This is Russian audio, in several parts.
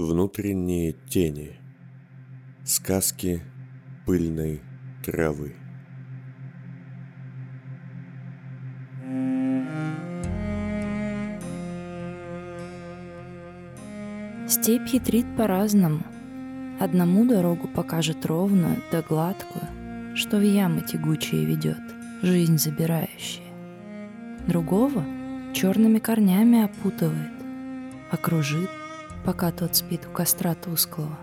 Внутренние тени. Сказки пыльной травы. Степь хитрит по-разному. Одному дорогу покажет ровную да гладкую, что в ямы тягучие ведет, жизнь забирающая. Другого черными корнями опутывает, окружит, пока тот спит у костра тусклого.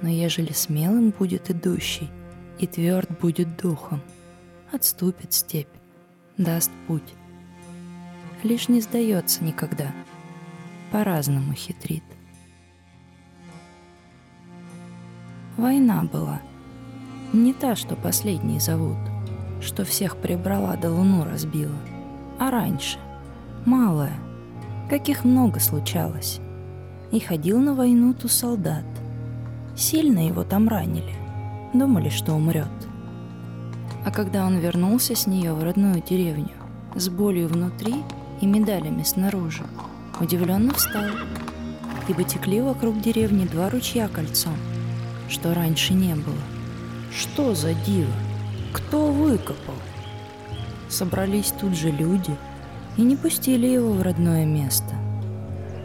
Но ежели смелым будет идущий и тверд будет духом, отступит степь, даст путь. Лишь не сдается никогда, по-разному хитрит. Война была. Не та, что последний зовут, что всех прибрала да луну разбила, а раньше, малая, каких много случалось и ходил на войну ту солдат. Сильно его там ранили. Думали, что умрет. А когда он вернулся с нее в родную деревню, с болью внутри и медалями снаружи, удивленно встал, ибо текли вокруг деревни два ручья кольцом, что раньше не было. Что за диво? Кто выкопал? Собрались тут же люди и не пустили его в родное место.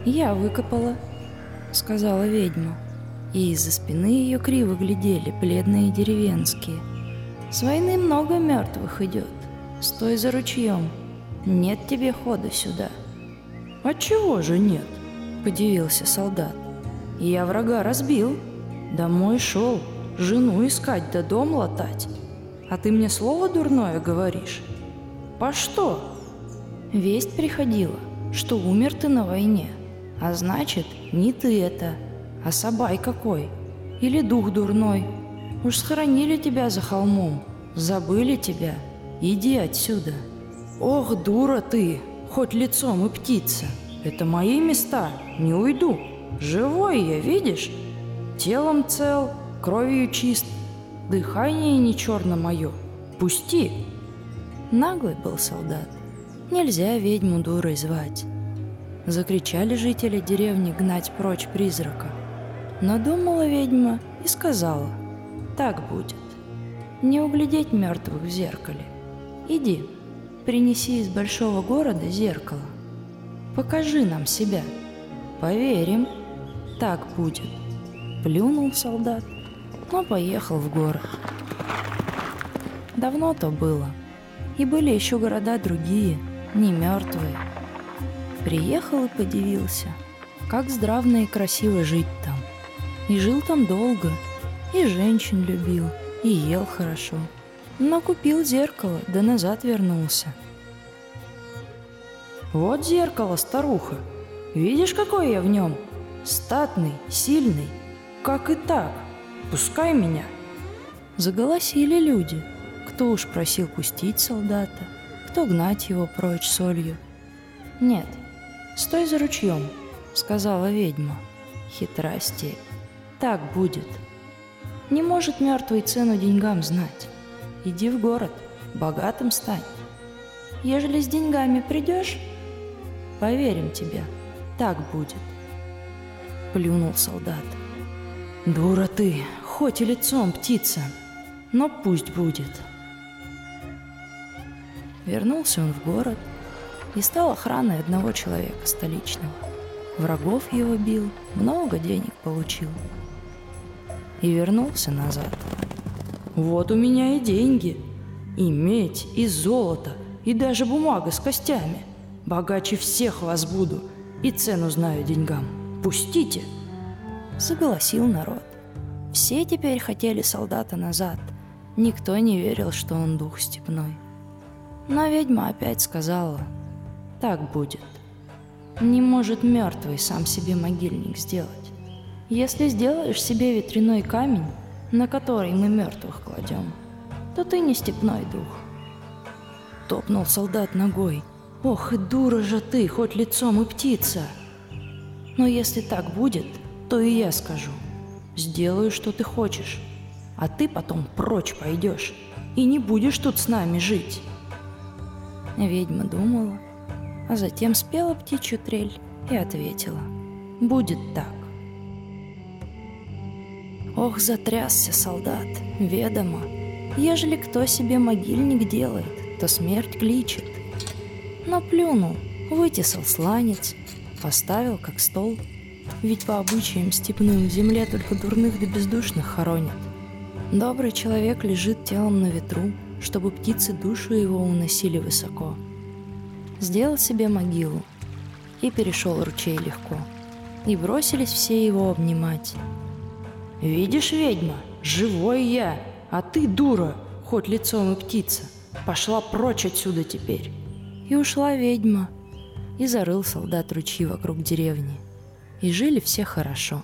Я выкопала — сказала ведьма. И из-за спины ее криво глядели бледные деревенские. «С войны много мертвых идет. Стой за ручьем. Нет тебе хода сюда». «А чего же нет?» — подивился солдат. «Я врага разбил. Домой шел, жену искать да дом латать. А ты мне слово дурное говоришь? По что?» Весть приходила, что умер ты на войне. А значит, не ты это, а сабай какой. Или дух дурной. Уж схоронили тебя за холмом, забыли тебя. Иди отсюда. Ох, дура ты, хоть лицом и птица. Это мои места, не уйду. Живой я, видишь? Телом цел, кровью чист. Дыхание не черно мое. Пусти. Наглый был солдат. Нельзя ведьму дурой звать. Закричали жители деревни гнать прочь призрака. Но думала ведьма и сказала, так будет. Не углядеть мертвых в зеркале. Иди, принеси из большого города зеркало. Покажи нам себя. Поверим, так будет. Плюнул солдат, но поехал в город. Давно то было. И были еще города другие, не мертвые, Приехал и подивился, как здравно и красиво жить там. И жил там долго, и женщин любил, и ел хорошо. Но купил зеркало, да назад вернулся. «Вот зеркало, старуха. Видишь, какой я в нем? Статный, сильный. Как и так. Пускай меня». Заголосили люди. Кто уж просил пустить солдата, кто гнать его прочь солью. Нет, «Стой за ручьем», — сказала ведьма. Хитра степь. «Так будет. Не может мертвый цену деньгам знать. Иди в город, богатым стань. Ежели с деньгами придешь, поверим тебе, так будет». Плюнул солдат. «Дура ты, хоть и лицом птица, но пусть будет». Вернулся он в город, и стал охраной одного человека столичного. Врагов его бил, много денег получил. И вернулся назад. Вот у меня и деньги, и медь, и золото, и даже бумага с костями. Богаче всех вас буду, и цену знаю деньгам. Пустите!» Согласил народ. Все теперь хотели солдата назад. Никто не верил, что он дух степной. Но ведьма опять сказала – так будет. Не может мертвый сам себе могильник сделать. Если сделаешь себе ветряной камень, на который мы мертвых кладем, то ты не степной дух. Топнул солдат ногой. Ох, и дура же ты, хоть лицом и птица. Но если так будет, то и я скажу. Сделаю, что ты хочешь. А ты потом прочь пойдешь и не будешь тут с нами жить. Ведьма думала, а затем спела птичью трель и ответила «Будет так». Ох, затрясся солдат, ведомо. Ежели кто себе могильник делает, то смерть кличет. Но плюнул, вытесал сланец, поставил как стол. Ведь по обычаям степным в земле только дурных да бездушных хоронят. Добрый человек лежит телом на ветру, чтобы птицы душу его уносили высоко. Сделал себе могилу и перешел ручей легко. И бросились все его обнимать. «Видишь, ведьма, живой я, а ты дура, хоть лицом и птица. Пошла прочь отсюда теперь». И ушла ведьма, и зарыл солдат ручьи вокруг деревни. И жили все хорошо.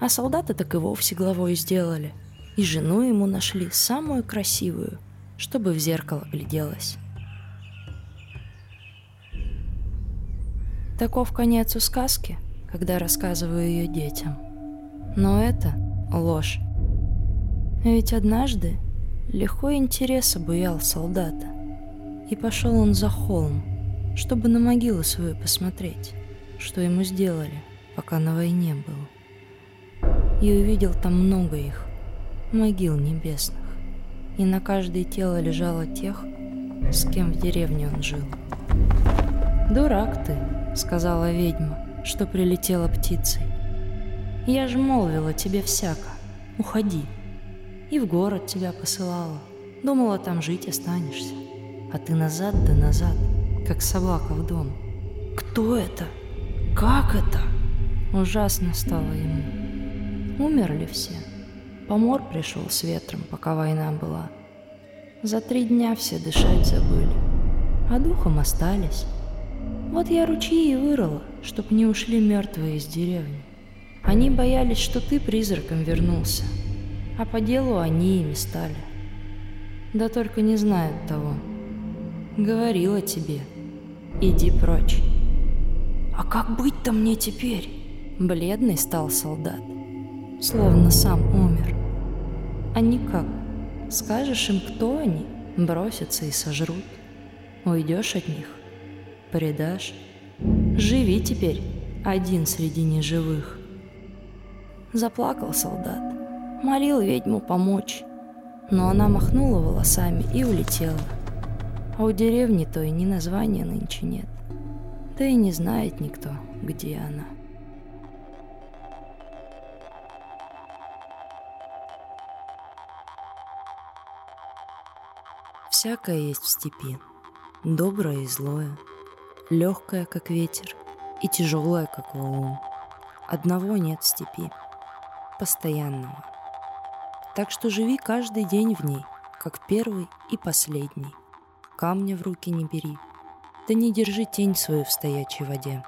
А солдата так и вовсе главой сделали. И жену ему нашли самую красивую, чтобы в зеркало гляделась. Таков конец у сказки, когда рассказываю ее детям. Но это ложь. Ведь однажды легко интерес обуял солдата, и пошел он за холм, чтобы на могилу свою посмотреть, что ему сделали, пока на войне был. И увидел там много их, могил небесных, и на каждое тело лежало тех, с кем в деревне он жил. «Дурак ты», — сказала ведьма, что прилетела птицей. «Я ж молвила тебе всяко, уходи». И в город тебя посылала, думала, там жить останешься. А ты назад да назад, как собака в дом. Кто это? Как это? Ужасно стало ему. Умерли все. Помор пришел с ветром, пока война была. За три дня все дышать забыли, а духом остались. Вот я ручьи и вырыла, чтоб не ушли мертвые из деревни. Они боялись, что ты призраком вернулся, а по делу они ими стали. Да только не знают того. Говорила тебе, иди прочь. А как быть-то мне теперь? Бледный стал солдат, словно сам умер. А никак. Скажешь им, кто они, бросятся и сожрут. Уйдешь от них, предашь. Живи теперь один среди неживых. Заплакал солдат, молил ведьму помочь, но она махнула волосами и улетела. А у деревни той ни названия нынче нет, да и не знает никто, где она. Всякое есть в степи, доброе и злое, легкое, как ветер, и тяжелое, как валун. Одного нет в степи, постоянного. Так что живи каждый день в ней, как первый и последний. Камня в руки не бери, да не держи тень свою в стоячей воде.